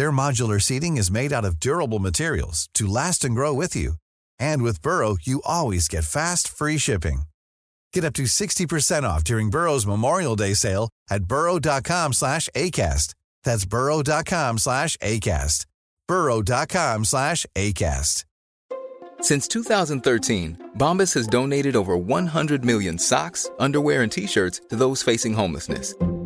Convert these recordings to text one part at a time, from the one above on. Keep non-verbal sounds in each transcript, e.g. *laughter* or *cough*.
Their modular seating is made out of durable materials to last and grow with you. And with Burrow, you always get fast, free shipping. Get up to 60% off during Burrow's Memorial Day sale at burrow.com slash ACAST. That's burrow.com slash ACAST. burrow.com slash ACAST. Since 2013, Bombas has donated over 100 million socks, underwear, and T-shirts to those facing homelessness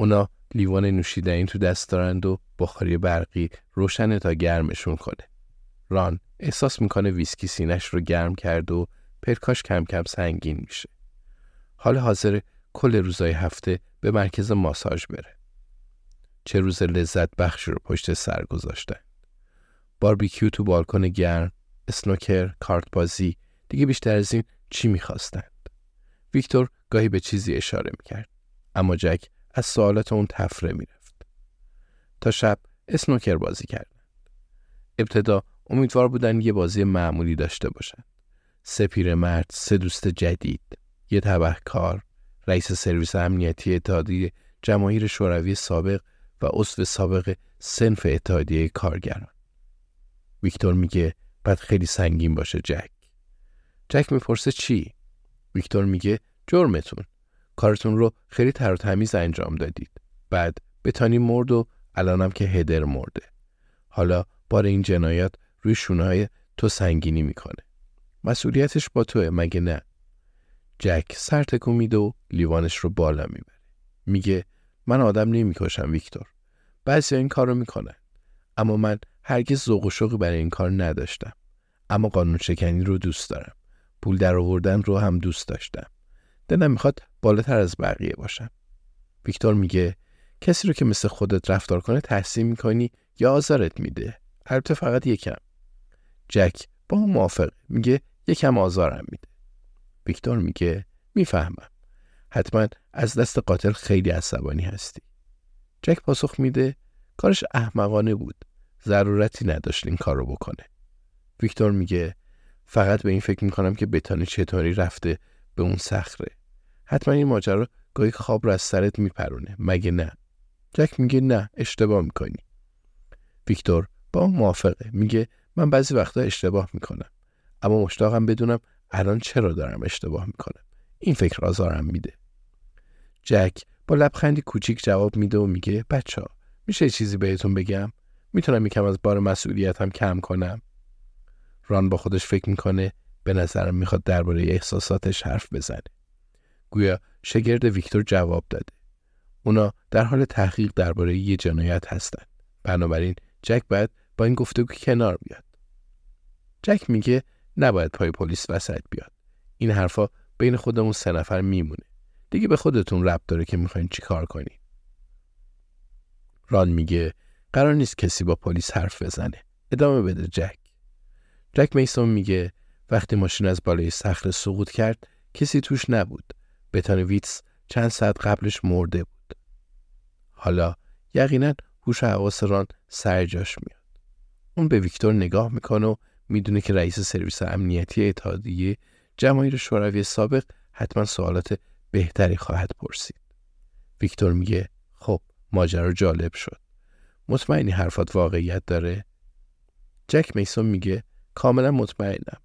اونا لیوان نوشیدنی تو دست دارند و بخاری برقی روشنه تا گرمشون کنه. ران احساس می‌کنه ویسکی سینش رو گرم کرد و پرکاش کم کم سنگین میشه. حال حاضر کل روزای هفته به مرکز ماساژ بره. چه روز لذت بخشی رو پشت سر گذاشتن. باربیکیو تو بالکن گرم، اسنوکر، کارت بازی، دیگه بیشتر از این چی می‌خواستند. ویکتور گاهی به چیزی اشاره می‌کرد. اما جک از سوالات اون تفره می‌رفت. تا شب اسنوکر بازی کردند. ابتدا امیدوار بودن یه بازی معمولی داشته باشند. سه پیرمرد، سه دوست جدید، یه کار، رئیس سرویس امنیتی اتحادیه جماهیر شوروی سابق و عضو سابق سنف اتحادیه کارگران. ویکتور میگه بعد خیلی سنگین باشه جک. جک می‌پرسه چی؟ ویکتور میگه جرمتون. کارتون رو خیلی تر و تمیز انجام دادید. بعد بتانی مرد و الانم که هدر مرده. حالا بار این جنایت روی شونهای تو سنگینی می‌کنه. مسئولیتش با توه مگه نه؟ جک سر تکون میده و لیوانش رو بالا می‌بره. میگه من آدم نمی‌کشم ویکتور. بعضی این کار رو می‌کنن. اما من هرگز ذوق و شوقی برای این کار نداشتم. اما قانون شکنی رو دوست دارم. پول در آوردن رو هم دوست داشتم. دلم می‌خواد بالاتر از بقیه باشم. ویکتور میگه کسی رو که مثل خودت رفتار کنه تحسین می‌کنی یا آزارت میده؟ البته فقط یکم. جک با اون موافق میگه یکم آزارم میده. ویکتور میگه می‌فهمم. حتما از دست قاتل خیلی عصبانی هستی. جک پاسخ میده کارش احمقانه بود. ضرورتی نداشت این کار رو بکنه. ویکتور میگه فقط به این فکر می‌کنم که بتانی چطوری رفته به اون صخره. حتما این ماجرا گاهی خواب رو از سرت میپرونه. مگه نه؟ جک میگه نه اشتباه می‌کنی. ویکتور با اون موافقه. میگه من بعضی وقتا اشتباه می‌کنم. اما مشتاقم بدونم الان چرا دارم اشتباه می‌کنم. این فکر آزارم میده. جک با لبخندی کوچیک جواب میده و میگه بچه ها میشه چیزی بهتون بگم؟ می‌تونم یکم از بار مسئولیتم کم کنم؟ ران با خودش فکر می‌کنه به نظرم می‌خواد درباره احساساتش حرف بزنه. گویا شگرد ویکتور جواب داده. اونا در حال تحقیق درباره یه جنایت هستند. بنابراین جک باید با این گفتگو کنار بیاد. جک میگه نباید پای پلیس وسط بیاد. این حرفا بین خودمون سه نفر میمونه. دیگه به خودتون ربط داره که می‌خواین چی کار کنی. ران میگه قرار نیست کسی با پلیس حرف بزنه. ادامه بده جک. جک میسون میگه وقتی ماشین از بالای صخره سقوط کرد کسی توش نبود. بتان ویتس چند ساعت قبلش مرده بود. حالا یقینا هوش حواس ران سر جاش میاد. اون به ویکتور نگاه می‌کنه و می‌دونه که رئیس سرویس امنیتی اتحادیه جماهیر شوروی سابق حتما سوالات بهتری خواهد پرسید. ویکتور میگه خب ماجرا جالب شد. مطمئنی حرفات واقعیت داره؟ جک میسون میگه کاملا مطمئنم.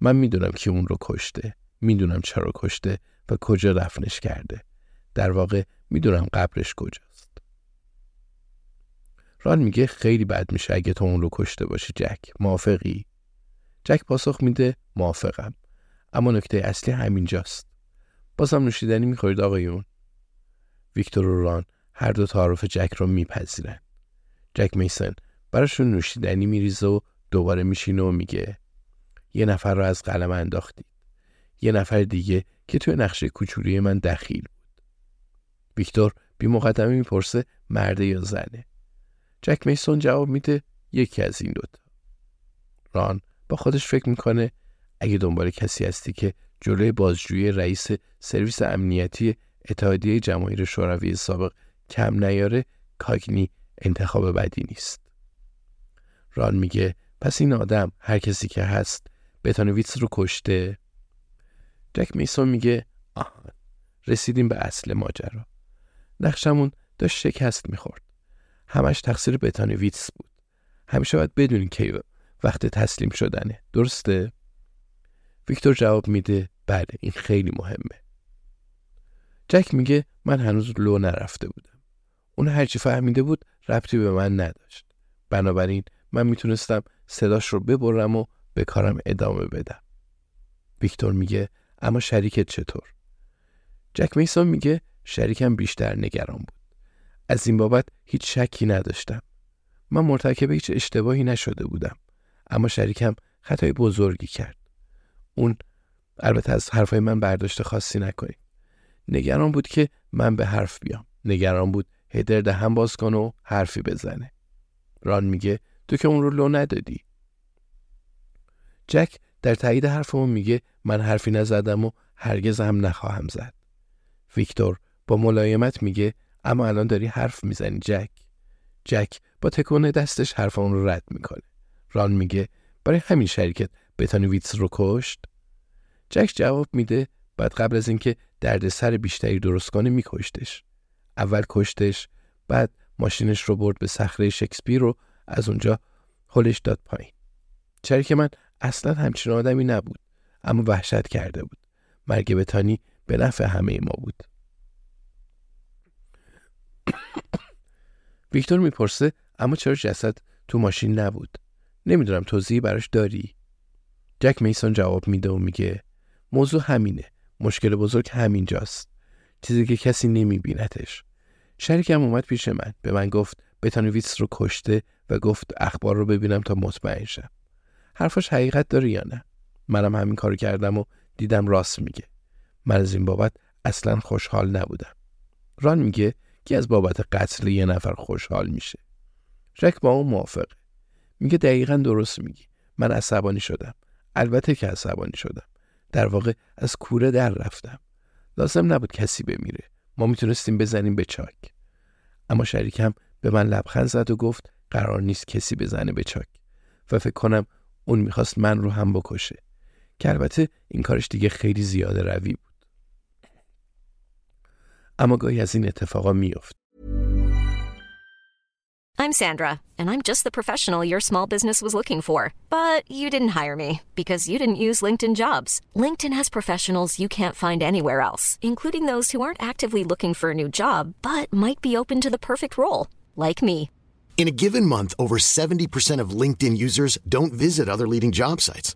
من می‌دونم که اون رو کشته. می‌دونم چرا کشته و کجا دفنش کرده. در واقع می‌دونم قبرش کجاست. ران میگه خیلی بد میشه اگه تو اون رو کشته باشی جک. موافقی؟ جک پاسخ میده موافقم اما نکته اصلی همینجاست بازم نوشیدنی می‌خورید آقایون ویکتور و ران هر دو تعارف جک رو میپذیرن جک میسن براشون نوشیدنی میریزه و دوباره میشینه و میگه یه نفر رو از قلم انداختید یه نفر دیگه که توی نقشه کوچولی من دخیل بود. ویکتور بی مقدمه می‌پرسه مرده یا زنه. جک میسون جواب میده یکی از این دوتا. ران با خودش فکر می‌کنه اگه دنبال کسی هستی که جلوی بازجویی رئیس سرویس امنیتی اتحادیه جماهیر شوروی سابق کم نیاره کاگنی انتخاب بدی نیست. ران میگه پس این آدم هر کسی که هست بتانویتس رو کشته؟ جک میسون میگه آهان رسیدیم به اصل ماجرا. نقشمون داشت شکست می‌خورد. همش تقصیر بتانویتس بود. همیشه باید بدونی که وقت تسلیم شدنه. درسته؟ ویکتور جواب میده بله این خیلی مهمه. جک میگه من هنوز لو نرفته بودم. اون هرچی فهمیده بود ربطی به من نداشت. بنابراین من می‌تونستم صداش رو ببرم و به کارم ادامه بدم. ویکتور میگه اما شریکت چطور؟ جک میسون میگه شریکم بیشتر نگران بود. از این بابت هیچ شکی نداشتم. من مرتکب هیچ اشتباهی نشده بودم اما شریکم خطای بزرگی کرد. اون البته از حرفای من برداشت خاصی نکنید. نگران بود که من به حرف بیام. نگران بود هدر دهم باز کن و حرفی بزنه. ران میگه تو که اون رو لو ندادی. جک در تایید حرفمون میگه من حرفی نزدم و هرگز هم نخواهم زد. ویکتور با ملایمت میگه اما الان داری حرف می‌زنی جک. جک با تکون دستش حرف اون رو رد می‌کنه. ران میگه برای همین شرکت بتانویتس رو کشت؟ جک جواب میده بعد قبل از اینکه دردسر بیشتری درست کنه میکشتش. اول کشتش بعد ماشینش رو برد به صخره شکسپیر رو از اونجا هلش داد پایین. شریک من اصلا همچین آدمی نبود. اما وحشت کرده بود. مرگ بتانی به نفع همه ما بود. *coughs* ویکتور می‌پرسه اما چرا جسد تو ماشین نبود؟ نمی‌دونم توضیحی براش داری؟ جک میسون جواب میده و میگه موضوع همینه. مشکل بزرگ همینجاست. چیزی که کسی نمیبینتش شریکم اومد پیش من. به من گفت بتانویتس رو کشته و گفت اخبار رو ببینم تا مطمئن شم. حرفش حقیقت داره یا نه؟ منم همین کارو کردم و دیدم راست میگه. من از این بابت اصلا خوشحال نبودم. ران میگه که از بابت قتل یه نفر خوشحال میشه. جک با اون موافقه. میگه دقیقا درست میگی. من عصبانی شدم. البته که عصبانی شدم. در واقع از کوره در رفتم. لازم نبود کسی بمیره. ما می‌تونستیم بزنیم به چاک. اما شریکم به من لبخند زد و گفت قرار نیست کسی بزنه به چاک. و فکر کنم اون می‌خواست من رو هم بکشه. که البته این کارش دیگه خیلی زیاده روی بود اما گاهی از این اتفاقا میافت I'm Sandra, and I'm just the professional your small business was looking for. But you didn't hire me because you didn't use LinkedIn jobs. LinkedIn has professionals you can't find anywhere else, including those who aren't actively looking for a new job but might be open to the perfect role, like me. In a given month, over 70% of LinkedIn users don't visit other leading job sites.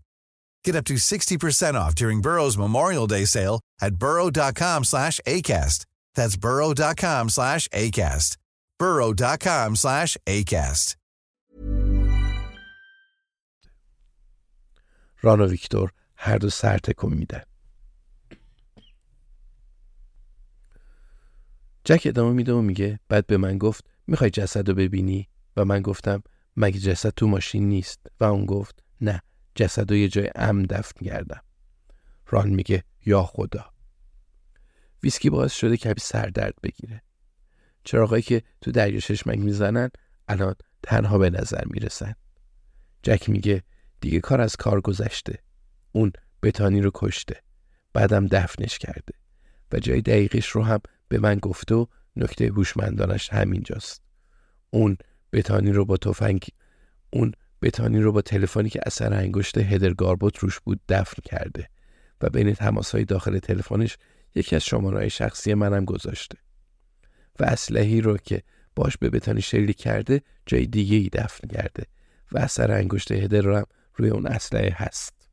Get up to 60% off during Burrow's Memorial Day sale at burrow.com slash ACAST. That's burrow.com slash ACAST. burrow.com slash ACAST. ران و ویکتور هر دو سر تکون میدن جک ادامه میده و میگه بعد به من گفت می‌خوای جسد رو ببینی و من گفتم مگه جسد تو ماشین نیست و اون گفت نه جسد رو یه جای امن دفن کردم ران میگه یا خدا. ویسکی باعث شده کمی سردرد بگیره. چراغایی که تو دریا ششمک می‌زنن الان تنها به نظر می‌رسن. جک میگه دیگه کار از کار گذشته. اون بتانی رو کشته. بعدم دفنش کرده. و جای دقیقش رو هم به من گفته و نکته هوشمندانش همینجاست. اون بتانی رو با تفنگ اون بتانی رو با تلفنی که اثر انگشت هدر گاربوت روش بود دفن کرده و بین تماسهای داخل تلفنش یکی از شمارهای شخصی منم گذاشته. و اسلحی رو که باش به بتانی شلیک کرده جای دیگه ای دفن کرده و اثر انگشت هدر رو هم روی اون اسلحه هست.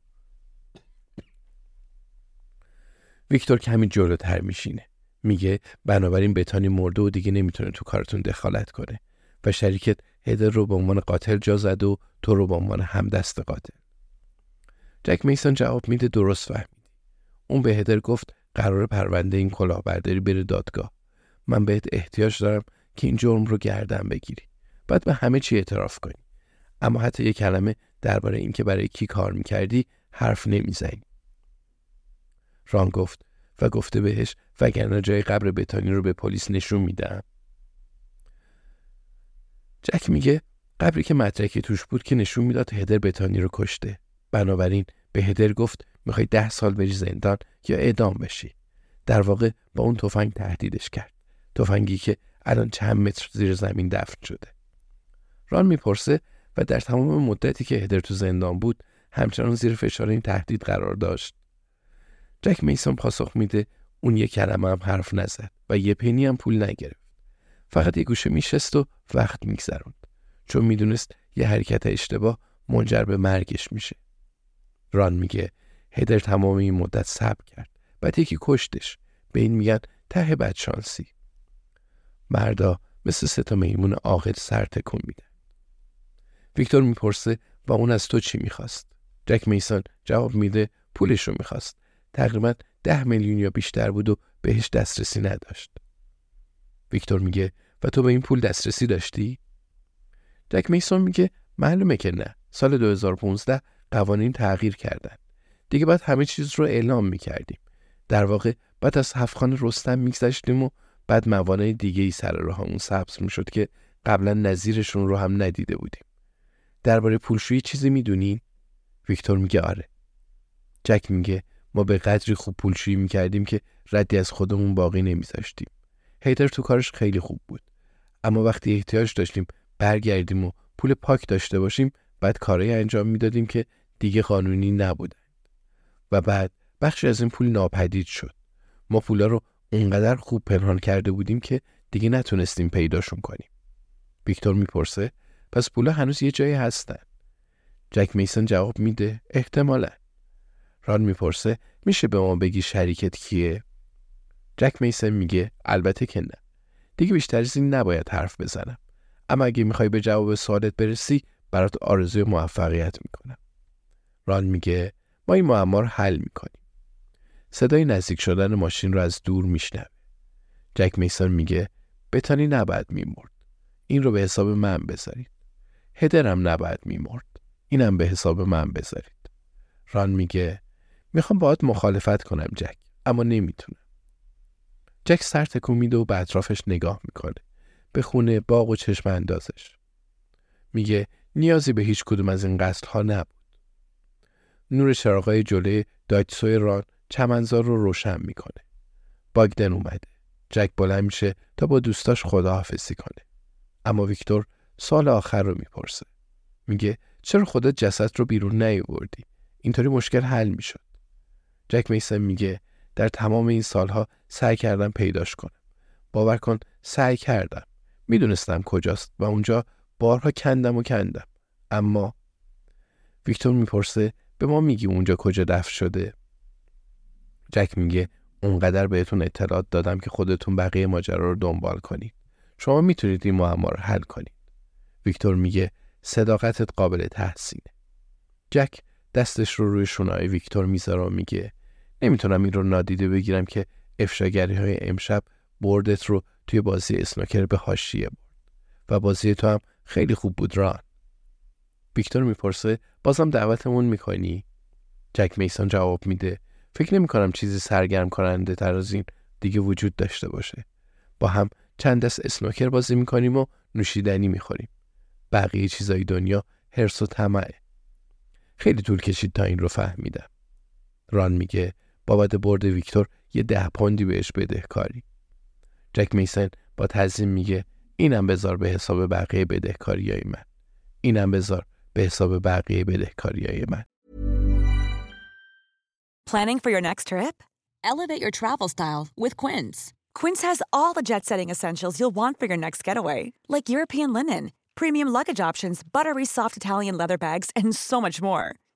ویکتور کمی جلوتر میشینه. میگه بنابراین بتانی مرده و دیگه نمی‌تونه تو کارتون دخالت کنه و شریکت هدر رو به عنوان قاتل جا زد و تو رو به عنوان همدست قاتل. جک میسون جواب میده درست فهمیدی. اون به هدر گفت قرار پرونده این کلاهبرداری بره دادگاه. من بهت احتیاج دارم که این جرم رو گردن بگیری. بعد به همه چی اعتراف کنی. اما حتی یه کلمه درباره اینکه برای کی کار می‌کردی حرف نمی‌زنی. ران گفت و گفته بهش وگرنه جای قبر بتانی رو به پلیس نشون میدم. جک میگه قبری که مدرکی توش بود که نشون می‌داد هدر بتانی رو کشته. بنابراین به هدر گفت می‌خوای ده سال بری زندان یا اعدام بشی. در واقع با اون تفنگ تهدیدش کرد. تفنگی که الان چند متر زیر زمین دفن شده. ران می‌پرسه و در تمام مدتی که هدر تو زندان بود همچنان زیر فشار این تهدید قرار داشت. جک میسون پاسخ میده اون یه کلمه هم حرف نزد و یه پنی هم پول نگرفت. فقط یه گوشه میشست و وقت میگذروند. چون می‌دونست یه حرکت اشتباه منجر به مرگش میشه. ران میگه هدر تمام این مدت صبر کرد. بعد یکی کشتش. به این میگن ته بدشانسی مردا مثل سه تا میمون عاقل سر تکون میدن. ویکتور می‌پرسه و اون از تو چی می‌خواست؟ جک میسون جواب میده پولش رو می‌خواست. تقریبا ده میلیون یا بیشتر بود و بهش دسترسی نداشت. ویکتور میگه و تو به این پول دسترسی داشتی؟ جک میسون میگه معلومه که نه. سال 2015 قوانین تغییر کردن. دیگه بعد همه چیز رو اعلام می‌کردیم. در واقع بعد از هفخان رستم میگذشتیم و بعد موانع دیگه ای سر راهمون سبز می‌شد که قبلا نظیرشون رو هم ندیده بودیم. درباره پولشویی چیزی می‌دونی؟ ویکتور میگه آره. جک میگه ما به قدری خوب پولشویی می‌کردیم که ردی از خودمون باقی نمیذاشتیم. هیتر تو کارش خیلی خوب بود. اما وقتی احتیاج داشتیم برگردیم و پول پاک داشته باشیم بعد کارهایی انجام می‌دادیم که دیگه قانونی نبودن. و بعد بخشی از این پول ناپدید شد. ما پولا رو اونقدر خوب پنهان کرده بودیم که دیگه نتونستیم پیداشون کنیم. ویکتور می‌پرسه پس پولا هنوز یه جایی هستن؟ جک میسن جواب میده احتمالا. ران می‌پرسه میشه به ما بگی شریکت کیه؟ جک میسن میگه البته که نه. دیگه بیشتر از این نباید حرف بزنم. اما اگه می‌خوای به جواب سوالت برسی برات آرزوی موفقیت می‌کنم. ران میگه ما این معما رو حل می‌کنیم. صدای نزدیک شدن ماشین رو از دور میشنوه. جک میسون میگه بتانی نباید میمرد. این رو به حساب من بذارید. هدرم نباید میمرد. اینم به حساب من بذارید. ران میگه می‌خوام باید مخالفت کنم جک اما نمی‌تونم. جک سر تکون میده و به اطرافش نگاه می‌کنه. به خونه باغ و چشم اندازش. میگه نیازی به هیچ کدوم از این قصد ها نبود. نور چراغای جلوی دایتسوی ران چمنزار رو روشن می‌کنه. باگدن اومده. جک بلند میشه تا با دوستاش خداحافظی کنه. اما ویکتور سال آخر رو می‌پرسه. میگه چرا خودت جسد رو بیرون نیاوردی؟ اینطوری مشکل حل می‌شد. جک میسن میگه در تمام این سالها سعی کردم پیداش کنم. باور کن سعی کردم. می‌دونستم کجاست و اونجا بارها کندم و کندم. اما ویکتور می‌پرسه به ما میگی اونجا کجا دفن شده؟ جک میگه اونقدر بهتون اطلاعات دادم که خودتون بقیه ماجرا رو دنبال کنید. شما می‌تونید این معما رو حل کنید. ویکتور میگه صداقتت قابل تحسینه. جک دستش رو روی شونای ویکتور می‌ذاره و میگه نمی‌تونم این رو نادیده بگیرم که افشاگری های امشب بردت رو توی بازی اسنوکر به حاشیه برد. و بازی تو هم خیلی خوب بود ران. ویکتور می‌پرسه بازم دعوتمون می‌کنی؟ جک میسون جواب میده فکر نمی کنم چیزی سرگرم کننده تر از این دیگه وجود داشته باشه. با هم چند دست اسنوکر بازی می‌کنیم و نوشیدنی می‌خوریم. بقیه چیزای دنیا هرس و طمعه. خیلی طول کشید تا این رو فهمیدم. ران میگه بابت برد ویکتور یه ده پوندی بهش بده کاری. جک میسن با تعظیم میگه اینم بذار به حساب بقیه بدهکاریای من. اینم بذار به حساب بقیه بدهکاریای من. Planning for your next trip? Elevate your travel style with Quince. Quince has all the jet-setting essentials you'll want for your next getaway, like European linen, premium luggage options, buttery soft Italian leather bags, and so much more.